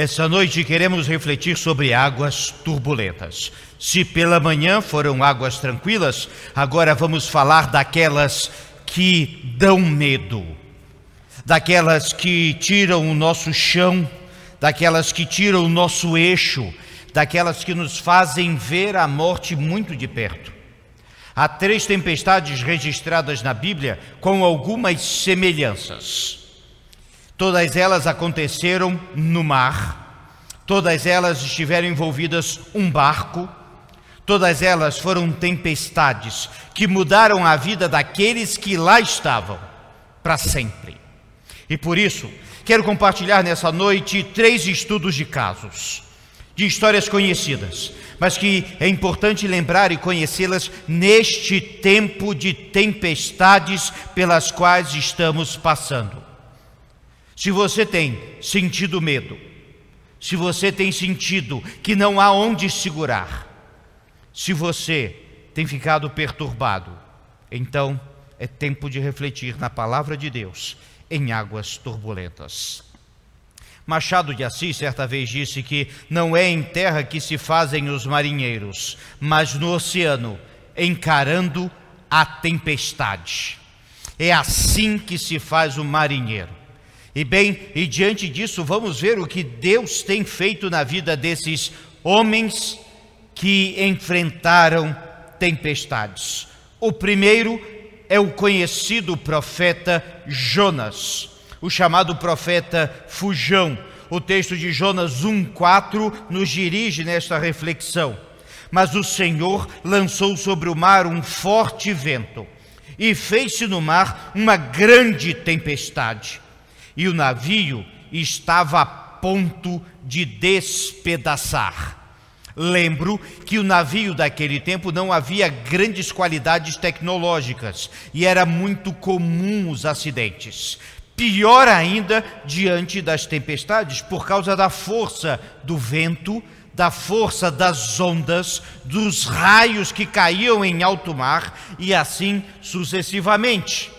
Essa noite queremos refletir sobre águas turbulentas. Se pela manhã foram águas tranquilas, agora vamos falar daquelas que dão medo, daquelas que tiram o nosso chão, daquelas que tiram o nosso eixo, daquelas que nos fazem ver a morte muito de perto. Há três tempestades registradas na Bíblia com algumas semelhanças. Todas elas aconteceram no mar, todas elas estiveram envolvidas um barco, todas elas foram tempestades que mudaram a vida daqueles que lá estavam para sempre. E por isso, quero compartilhar nessa noite três estudos de casos, de histórias conhecidas, mas que é importante lembrar e conhecê-las neste tempo de tempestades pelas quais estamos passando. Se você tem sentido medo, se você tem sentido que não há onde segurar, se você tem ficado perturbado, então é tempo de refletir na palavra de Deus em águas turbulentas. Machado de Assis certa vez disse que não é em terra que se fazem os marinheiros, mas no oceano, encarando a tempestade. É assim que se faz o marinheiro. E bem, e diante disso, vamos ver o que Deus tem feito na vida desses homens que enfrentaram tempestades. O primeiro é o conhecido profeta Jonas, o chamado profeta Fujão. O texto de Jonas 1:4 nos dirige nesta reflexão. Mas o Senhor lançou sobre o mar um forte vento e fez-se no mar uma grande tempestade e o navio estava a ponto de despedaçar. Lembro que o navio daquele tempo não havia grandes qualidades tecnológicas e era muito comum os acidentes. Pior ainda diante das tempestades, por causa da força do vento, da força das ondas, dos raios que caíam em alto mar e assim sucessivamente.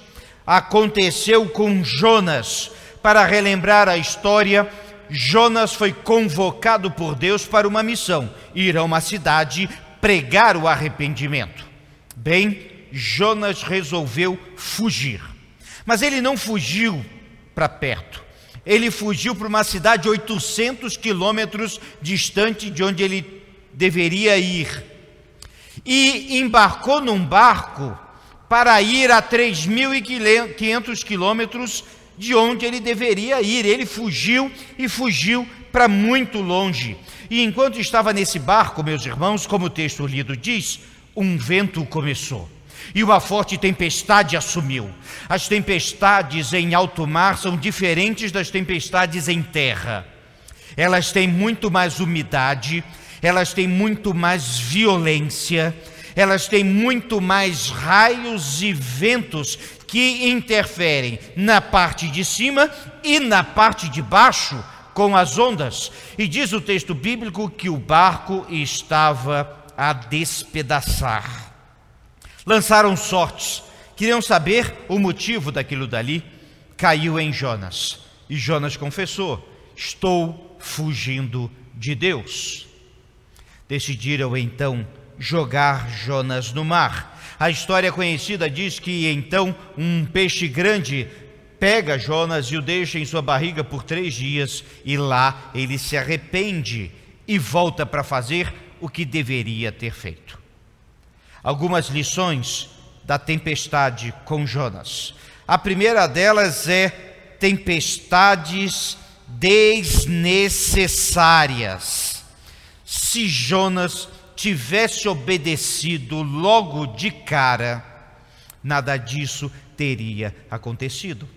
Aconteceu com Jonas, para relembrar a história, Jonas foi convocado por Deus para uma missão: ir a uma cidade pregar o arrependimento. Bem, Jonas resolveu fugir. Mas ele não fugiu para perto. Ele fugiu para uma cidade 800 quilômetros distante de onde ele deveria ir. E embarcou num barco para ir a 3.500 quilômetros de onde ele deveria ir. Ele fugiu e fugiu para muito longe. E enquanto estava nesse barco, meus irmãos, como o texto lido diz, um vento começou e uma forte tempestade assumiu. As tempestades em alto mar são diferentes das tempestades em terra. Elas têm muito mais umidade, elas têm muito mais violência, elas têm muito mais raios e ventos que interferem na parte de cima e na parte de baixo com as ondas. E diz o texto bíblico que o barco estava a despedaçar. Lançaram sortes, queriam saber o motivo daquilo dali. Caiu em Jonas. E Jonas confessou: Estou fugindo de Deus. Decidiram então jogar Jonas no mar. A história conhecida diz que então um peixe grande pega Jonas e o deixa em sua barriga por três dias, e lá ele se arrepende e volta para fazer o que deveria ter feito. Algumas lições da tempestade com Jonas. A primeira delas é tempestades desnecessárias. Se Jonas tivesse obedecido logo de cara, nada disso teria acontecido.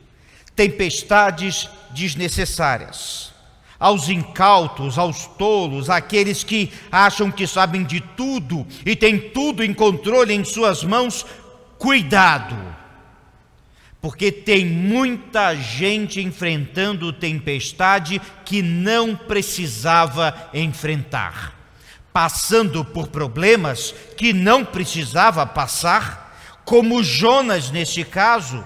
Tempestades desnecessárias. Aos incautos, aos tolos, aqueles que acham que sabem de tudo e têm tudo em controle em suas mãos, cuidado, porque tem muita gente enfrentando tempestade que não precisava enfrentar passando por problemas que não precisava passar, como Jonas neste caso.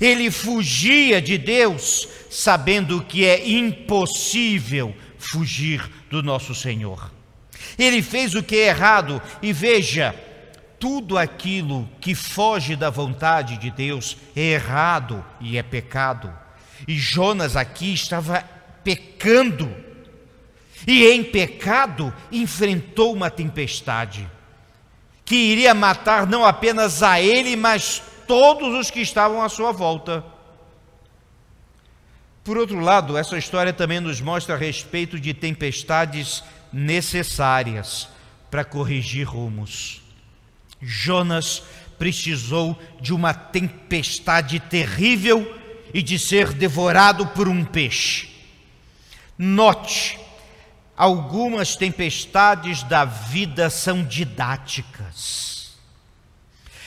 Ele fugia de Deus, sabendo que é impossível fugir do nosso Senhor. Ele fez o que é errado, e veja, tudo aquilo que foge da vontade de Deus é errado e é pecado. E Jonas aqui estava pecando, e em pecado enfrentou uma tempestade que iria matar não apenas a ele, mas todos os que estavam à sua volta. Por outro lado, essa história também nos mostra a respeito de tempestades necessárias para corrigir rumos. Jonas precisou de uma tempestade terrível e de ser devorado por um peixe. Note, algumas tempestades da vida são didáticas.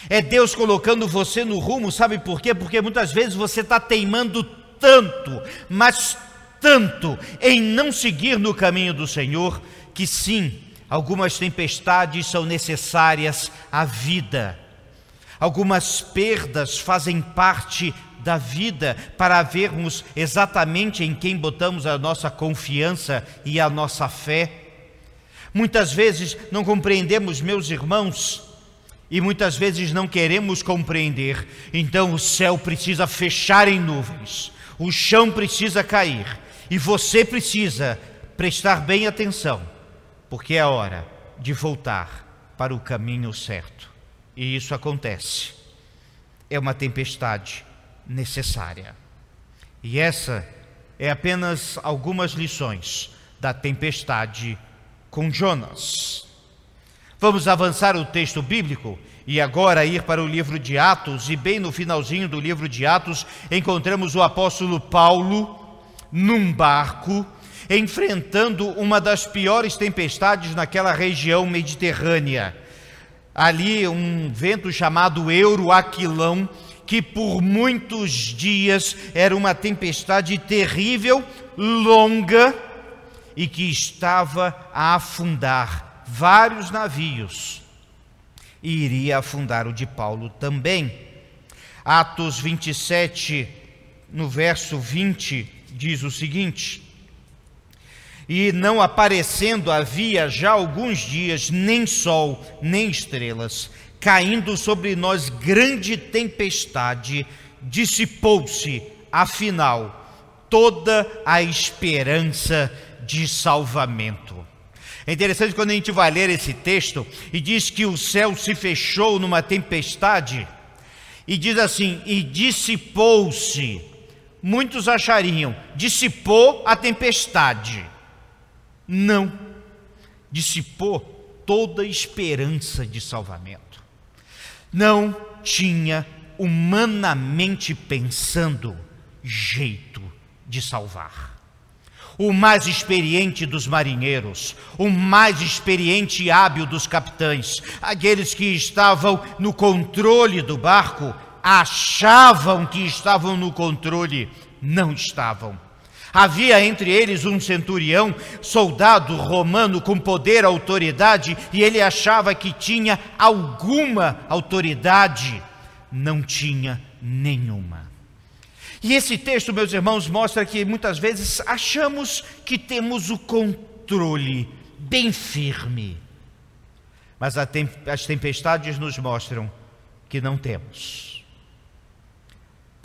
É Deus colocando você no rumo, sabe por quê? Porque muitas vezes você está teimando tanto, mas tanto em não seguir no caminho do Senhor, que sim, algumas tempestades são necessárias à vida. Algumas perdas fazem parte da vida para vermos exatamente em quem botamos a nossa confiança e a nossa fé. Muitas vezes não compreendemos, meus irmãos, e muitas vezes não queremos compreender, então o céu precisa fechar em nuvens, o chão precisa cair, e você precisa prestar bem atenção porque é hora de voltar para o caminho certo. E isso acontece. É uma tempestade necessária. E essa é apenas algumas lições da tempestade com Jonas. Vamos avançar o texto bíblico e agora ir para o livro de Atos, e bem no finalzinho do livro de Atos encontramos o apóstolo Paulo num barco enfrentando uma das piores tempestades naquela região mediterrânea. Ali, um vento chamado Euroaquilão, que por muitos dias era uma tempestade terrível, longa e que estava a afundar vários navios. E iria afundar o de Paulo também. Atos 27, no verso 20, diz o seguinte: e não aparecendo havia já alguns dias nem sol, nem estrelas, caindo sobre nós grande tempestade, dissipou-se, afinal, toda a esperança de salvamento. É interessante quando a gente vai ler esse texto e diz que o céu se fechou numa tempestade, e diz assim: e dissipou-se. Muitos achariam, dissipou a tempestade não dissipou toda esperança de salvamento. Não tinha, humanamente pensando, jeito de salvar. O mais experiente dos marinheiros, o mais experiente e hábil dos capitães, aqueles que estavam no controle do barco, achavam que estavam no controle, não estavam Havia entre eles um centurião, soldado romano com poder, autoridade, e ele achava que tinha alguma autoridade. Não tinha nenhuma. E esse texto, meus irmãos, mostra que muitas vezes achamos que temos o controle bem firme, mas as tempestades nos mostram que não temos.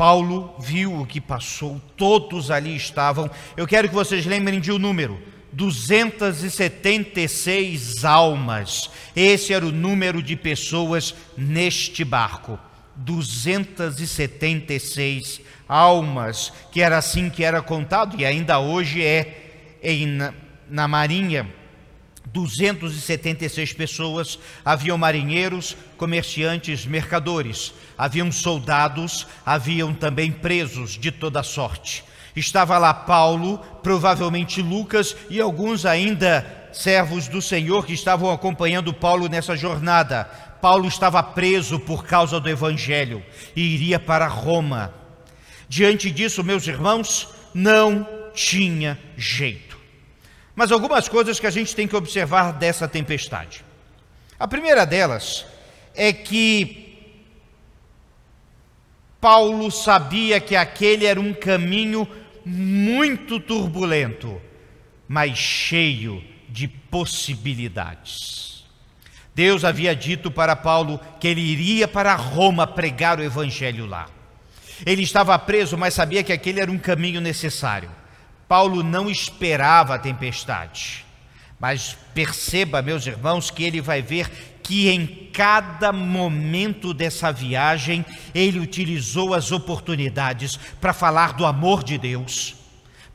Paulo viu o que passou, todos ali estavam. Eu quero que vocês lembrem de um número: 276 almas. Esse era o número de pessoas neste barco. 276 almas, que era assim que era contado e ainda hoje é em, na, na Marinha 276 pessoas, haviam marinheiros, comerciantes, mercadores, haviam soldados, haviam também presos de toda sorte. Estava lá Paulo, provavelmente Lucas e alguns ainda servos do Senhor que estavam acompanhando Paulo nessa jornada. Paulo estava preso por causa do evangelho e iria para Roma. Diante disso, meus irmãos, não tinha jeito. Mas algumas coisas que a gente tem que observar dessa tempestade. A primeira delas é que Paulo sabia que aquele era um caminho muito turbulento, mas cheio de possibilidades. Deus havia dito para Paulo que ele iria para Roma pregar o evangelho lá. Ele estava preso, mas sabia que aquele era um caminho necessário. Paulo não esperava a tempestade. Mas perceba, meus irmãos, que ele vai ver que em cada momento dessa viagem ele utilizou as oportunidades para falar do amor de Deus,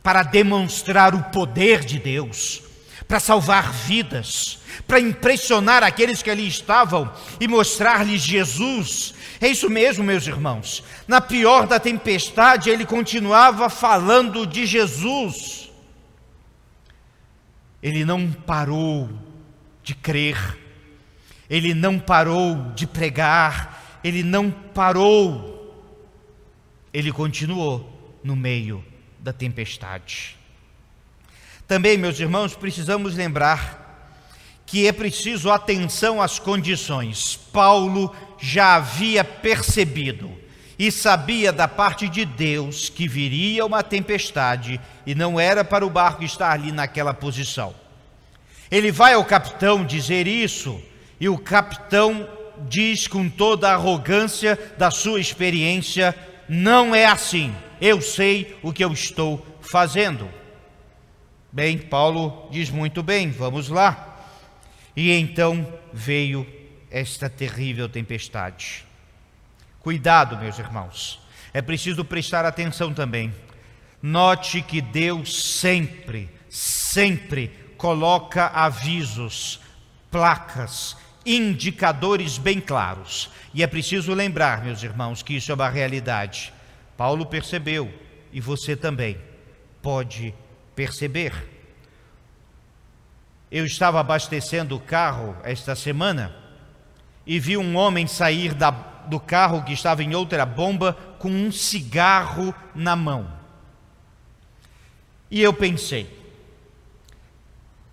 para demonstrar o poder de Deus, para salvar vidas, para impressionar aqueles que ali estavam e mostrar-lhes Jesus. É isso mesmo, meus irmãos. Na pior da tempestade, ele continuava falando de Jesus. Ele não parou de crer, ele não parou de pregar, ele não parou, ele continuou no meio da tempestade. Também, meus irmãos, precisamos lembrar que é preciso atenção às condições. Paulo já havia percebido e sabia da parte de Deus que viria uma tempestade e não era para o barco estar ali naquela posição. Ele vai ao capitão dizer isso e o capitão diz com toda a arrogância da sua experiência: não é assim, eu sei o que eu estou fazendo. Bem, Paulo diz muito bem, vamos lá. E então veio esta terrível tempestade. Cuidado, meus irmãos, é preciso prestar atenção também. Note que Deus sempre, sempre coloca avisos, placas, indicadores bem claros. E é preciso lembrar, meus irmãos, que isso é uma realidade. Paulo percebeu e você também pode perceber. Eu estava abastecendo o carro esta semana e vi um homem sair da, do carro que estava em outra bomba com um cigarro na mão. E eu pensei,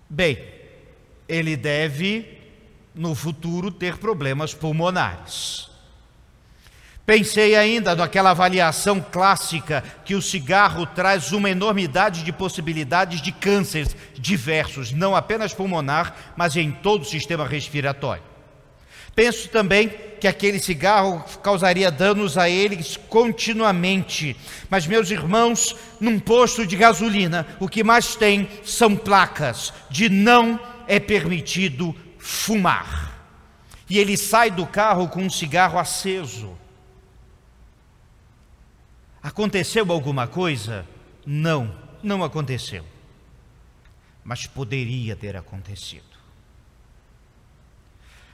bem, ele deve no futuro ter problemas pulmonares. Pensei ainda naquela avaliação clássica que o cigarro traz uma enormidade de possibilidades de cânceres diversos, não apenas pulmonar, mas em todo o sistema respiratório. Penso também que aquele cigarro causaria danos a eles continuamente. Mas, meus irmãos, num posto de gasolina, o que mais tem são placas de não é permitido fumar. E ele sai do carro com um cigarro aceso. Aconteceu alguma coisa? Não, não aconteceu. Mas poderia ter acontecido.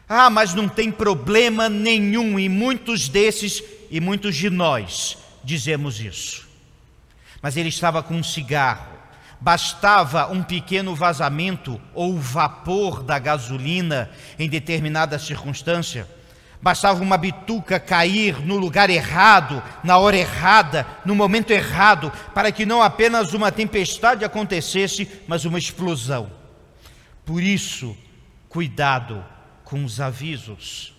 Ah, mas não tem problema nenhum, e muitos desses e muitos de nós dizemos isso. Mas ele estava com um cigarro, bastava um pequeno vazamento ou vapor da gasolina em determinada circunstância Bastava uma bituca cair no lugar errado, na hora errada, no momento errado, para que não apenas uma tempestade acontecesse, mas uma explosão. Por isso, cuidado com os avisos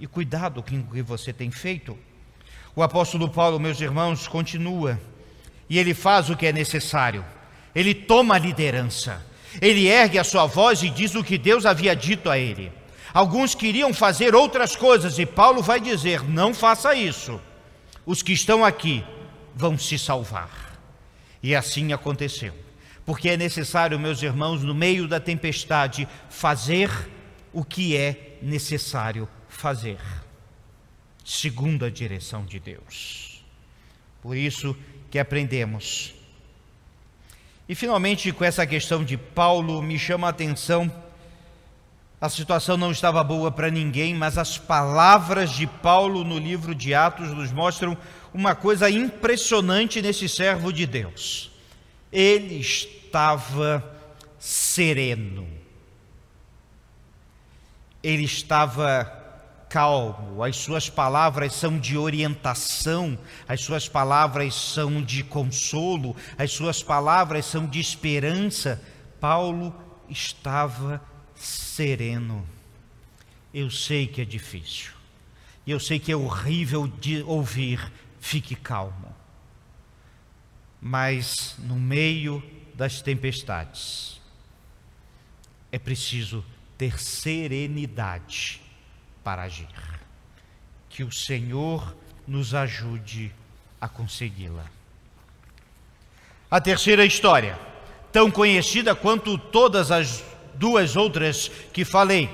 e cuidado com o que você tem feito. O apóstolo Paulo, meus irmãos, continua e ele faz o que é necessário. Ele toma a liderança. Ele ergue a sua voz e diz o que Deus havia dito a ele. Alguns queriam fazer outras coisas e Paulo vai dizer: não faça isso. Os que estão aqui vão se salvar. E assim aconteceu. Porque é necessário, meus irmãos, no meio da tempestade, fazer o que é necessário fazer, segundo a direção de Deus. Por isso que aprendemos. E finalmente, com essa questão de Paulo, me chama a atenção a situação não estava boa para ninguém, mas as palavras de Paulo no livro de Atos nos mostram uma coisa impressionante nesse servo de Deus. Ele estava sereno. Ele estava calmo, as suas palavras são de orientação, as suas palavras são de consolo, as suas palavras são de esperança. Paulo estava sereno. Eu sei que é difícil. E eu sei que é horrível de ouvir, fique calmo. Mas no meio das tempestades, é preciso ter serenidade para agir. Que o Senhor nos ajude a consegui-la. A terceira história, tão conhecida quanto todas as duas outras que falei.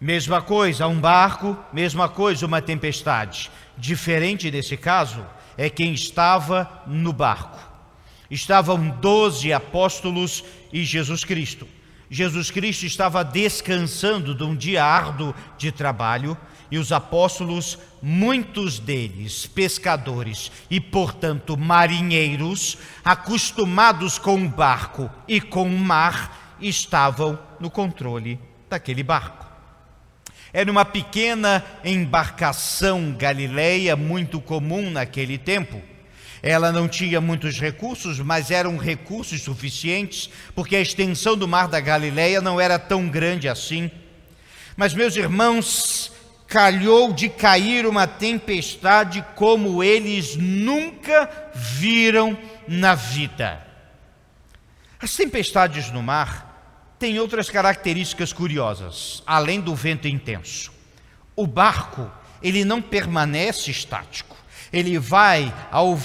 Mesma coisa, um barco, mesma coisa, uma tempestade. Diferente desse caso é quem estava no barco. Estavam doze apóstolos e Jesus Cristo. Jesus Cristo estava descansando de um dia árduo de trabalho e os apóstolos, muitos deles pescadores e, portanto, marinheiros, acostumados com o barco e com o mar, estavam no controle daquele barco. Era uma pequena embarcação galileia muito comum naquele tempo ela não tinha muitos recursos, mas eram recursos suficientes, porque a extensão do mar da Galileia não era tão grande assim. Mas, meus irmãos, calhou de cair uma tempestade como eles nunca viram na vida. As tempestades no mar têm outras características curiosas, além do vento intenso. O barco, ele não permanece estático. Ele vai ao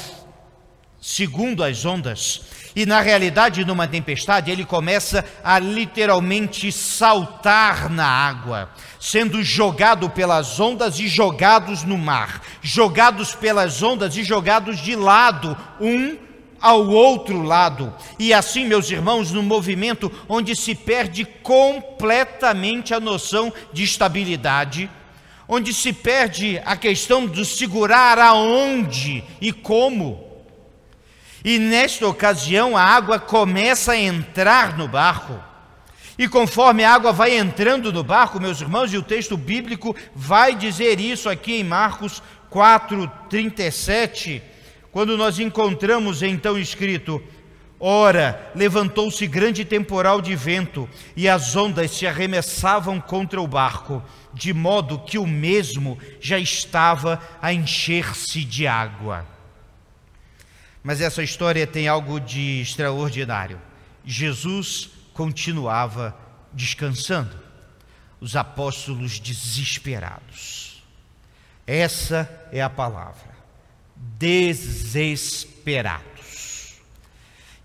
segundo as ondas. E na realidade, numa tempestade, ele começa a literalmente saltar na água, sendo jogado pelas ondas e jogados no mar, jogados pelas ondas e jogados de lado, um ao outro lado. E assim, meus irmãos, no movimento onde se perde completamente a noção de estabilidade, onde se perde a questão do segurar aonde e como e nesta ocasião a água começa a entrar no barco. E conforme a água vai entrando no barco, meus irmãos, e o texto bíblico vai dizer isso aqui em Marcos 4:37, quando nós encontramos então escrito: Ora, levantou-se grande temporal de vento, e as ondas se arremessavam contra o barco, de modo que o mesmo já estava a encher-se de água. Mas essa história tem algo de extraordinário. Jesus continuava descansando, os apóstolos desesperados. Essa é a palavra. Desesperados.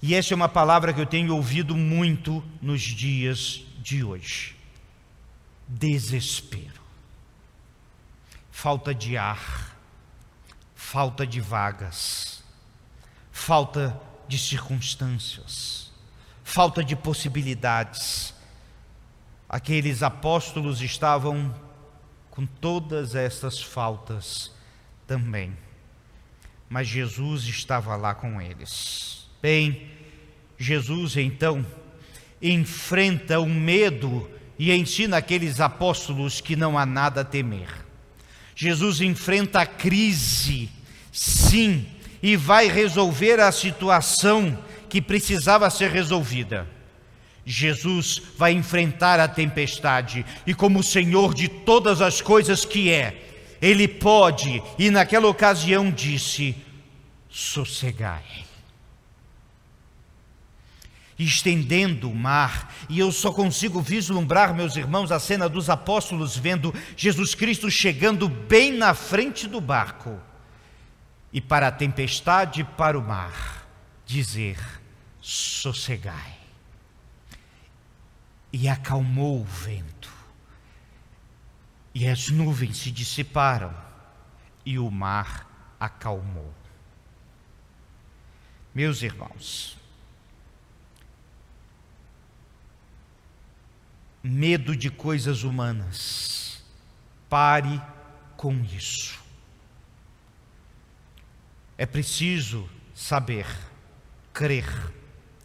E essa é uma palavra que eu tenho ouvido muito nos dias de hoje. Desespero. Falta de ar, falta de vagas falta de circunstâncias, falta de possibilidades. Aqueles apóstolos estavam com todas essas faltas também, mas Jesus estava lá com eles. Bem, Jesus então enfrenta o medo e ensina aqueles apóstolos que não há nada a temer. Jesus enfrenta a crise, sim, e vai resolver a situação que precisava ser resolvida. Jesus vai enfrentar a tempestade e, como Senhor de todas as coisas que é, Ele pode, e naquela ocasião disse: sossegai. Estendendo o mar, e eu só consigo vislumbrar, meus irmãos, a cena dos apóstolos vendo Jesus Cristo chegando bem na frente do barco e para a tempestade para o mar dizer: sossegai. E acalmou o vento, e as nuvens se dissiparam, e o mar acalmou. Meus irmãos, medo de coisas humanas, pare com isso. É preciso saber, crer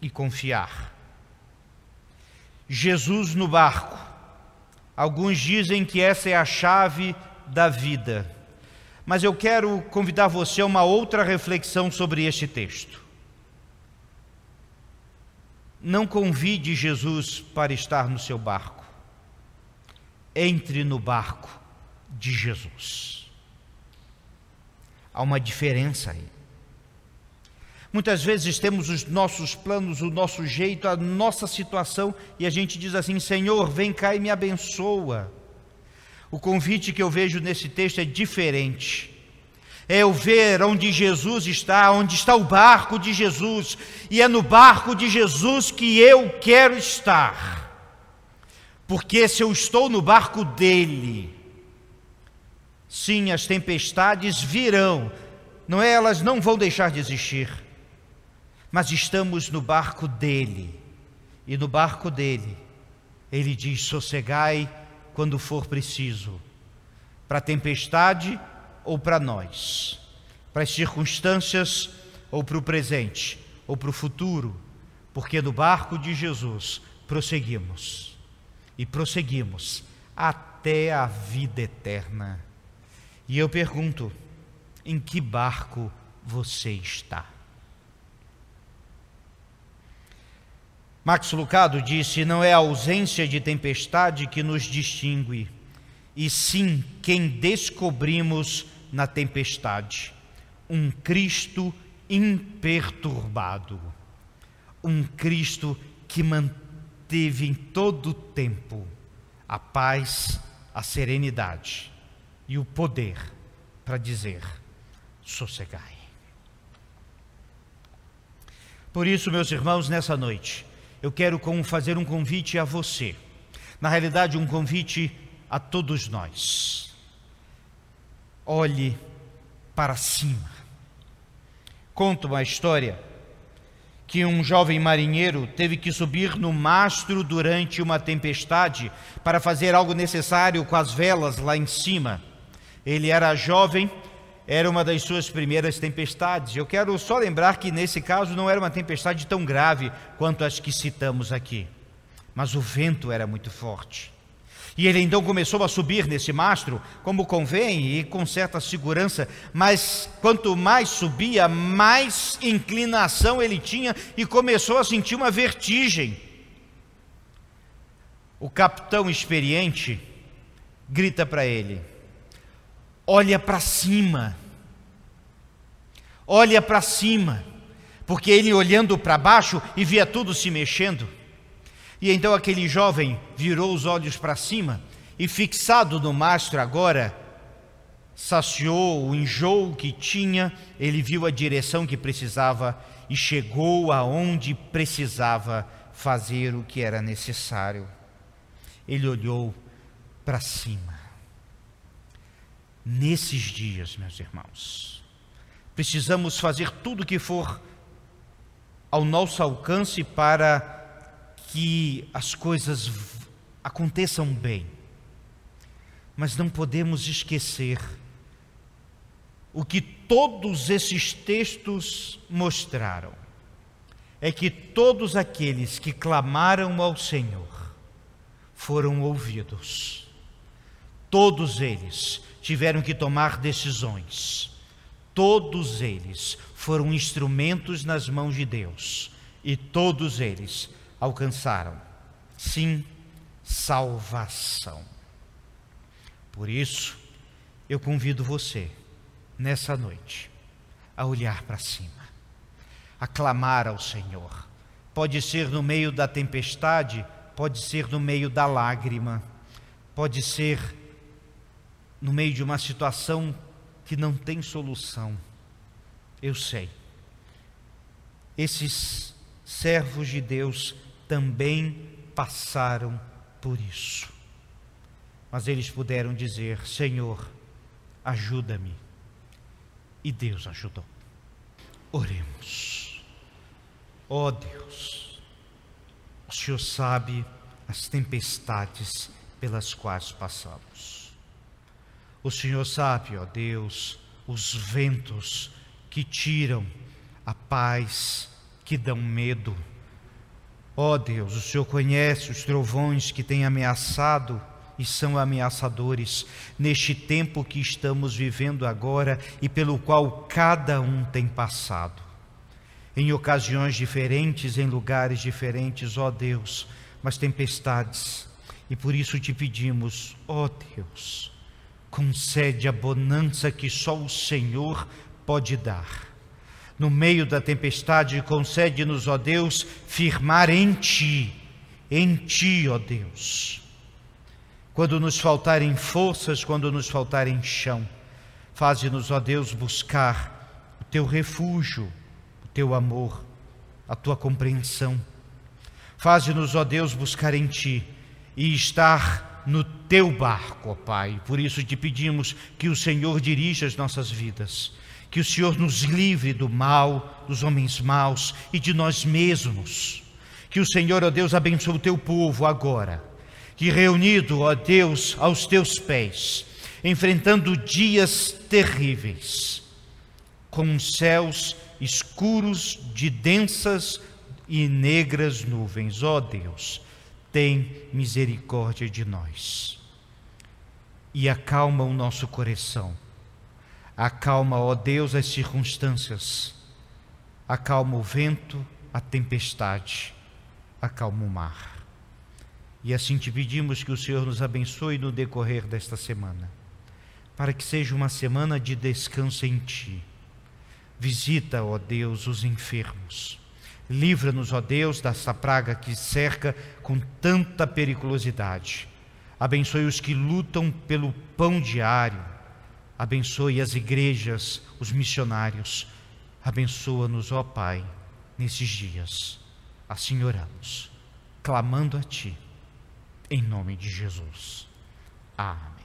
e confiar. Jesus no barco. Alguns dizem que essa é a chave da vida. Mas eu quero convidar você a uma outra reflexão sobre este texto. Não convide Jesus para estar no seu barco. Entre no barco de Jesus. Há uma diferença aí. Muitas vezes temos os nossos planos, o nosso jeito, a nossa situação e a gente diz assim: Senhor, vem cá e me abençoa. O convite que eu vejo nesse texto é diferente. É eu ver onde Jesus está, onde está o barco de Jesus, e é no barco de Jesus que eu quero estar. Porque se eu estou no barco dele, sim, as tempestades virão, não é? Elas não vão deixar de existir, mas estamos no barco dele, e no barco dele, ele diz: sossegai quando for preciso, para a tempestade ou para nós, para as circunstâncias ou para o presente ou para o futuro, porque no barco de Jesus prosseguimos e prosseguimos até a vida eterna. E eu pergunto: em que barco você está? Max Lucado disse: não é a ausência de tempestade que nos distingue, e sim quem descobrimos na tempestade. Um Cristo imperturbado, um Cristo que mantém teve em todo o tempo a paz, a serenidade e o poder para dizer: sossegai. Por isso, meus irmãos, nessa noite, eu quero fazer um convite a você. Na realidade, um convite a todos nós. Olhe para cima. Conto uma história que um jovem marinheiro teve que subir no mastro durante uma tempestade para fazer algo necessário com as velas lá em cima. Ele era jovem, era uma das suas primeiras tempestades. Eu quero só lembrar que nesse caso não era uma tempestade tão grave quanto as que citamos aqui, mas o vento era muito forte. E ele então começou a subir nesse mastro, como convém e com certa segurança, mas quanto mais subia, mais inclinação ele tinha e começou a sentir uma vertigem. O capitão experiente grita para ele: Olha para cima, olha para cima, porque ele olhando para baixo e via tudo se mexendo. E então aquele jovem virou os olhos para cima e, fixado no mastro agora, saciou o enjoo que tinha, ele viu a direção que precisava e chegou aonde precisava fazer o que era necessário. Ele olhou para cima. Nesses dias, meus irmãos, precisamos fazer tudo o que for ao nosso alcance para que as coisas aconteçam bem, mas não podemos esquecer o que todos esses textos mostraram. É que todos aqueles que clamaram ao Senhor foram ouvidos. Todos eles tiveram que tomar decisões. Todos eles foram instrumentos nas mãos de Deus. E todos eles alcançaram. Sim, salvação. Por isso, eu convido você, nessa noite, a olhar para cima, a clamar ao Senhor. Pode ser no meio da tempestade, pode ser no meio da lágrima, pode ser no meio de uma situação que não tem solução. Eu sei. Esses servos de Deus também passaram por isso. Mas eles puderam dizer: Senhor, ajuda-me. E Deus ajudou. Oremos. Ó oh Deus, o Senhor sabe as tempestades pelas quais passamos. O Senhor sabe, ó Deus, os ventos que tiram a paz, que dão medo Ó Deus, o Senhor conhece os trovões que têm ameaçado e são ameaçadores neste tempo que estamos vivendo agora e pelo qual cada um tem passado. Em ocasiões diferentes, em lugares diferentes, ó Deus, mas tempestades. E por isso te pedimos, ó Deus, concede a bonança que só o Senhor pode dar. No meio da tempestade, concede-nos, ó Deus, firmar em Ti, em Ti, ó Deus. Quando nos faltarem forças, quando nos faltarem chão, faze-nos, ó Deus, buscar o Teu refúgio, o Teu amor, a Tua compreensão. Faze-nos, ó Deus, buscar em Ti e estar no Teu barco, ó Pai. Por isso te pedimos que o Senhor dirija as nossas vidas que o Senhor nos livre do mal, dos homens maus e de nós mesmos. Que o Senhor, ó Deus, abençoe o teu povo agora. Que reunido, ó Deus, aos teus pés, enfrentando dias terríveis, com céus escuros de densas e negras nuvens, ó Deus, tem misericórdia de nós. E acalma o nosso coração Acalma, ó Deus, as circunstâncias. Acalma o vento, a tempestade. Acalma o mar. E assim te pedimos que o Senhor nos abençoe no decorrer desta semana, para que seja uma semana de descanso em Ti. Visita, ó Deus, os enfermos. Livra-nos, ó Deus, dessa praga que cerca com tanta periculosidade. Abençoe os que lutam pelo pão diário Abençoe as igrejas, os missionários. Abençoa-nos, ó Pai, nesses dias. Assim oramos, clamando a Ti, em nome de Jesus. Amém.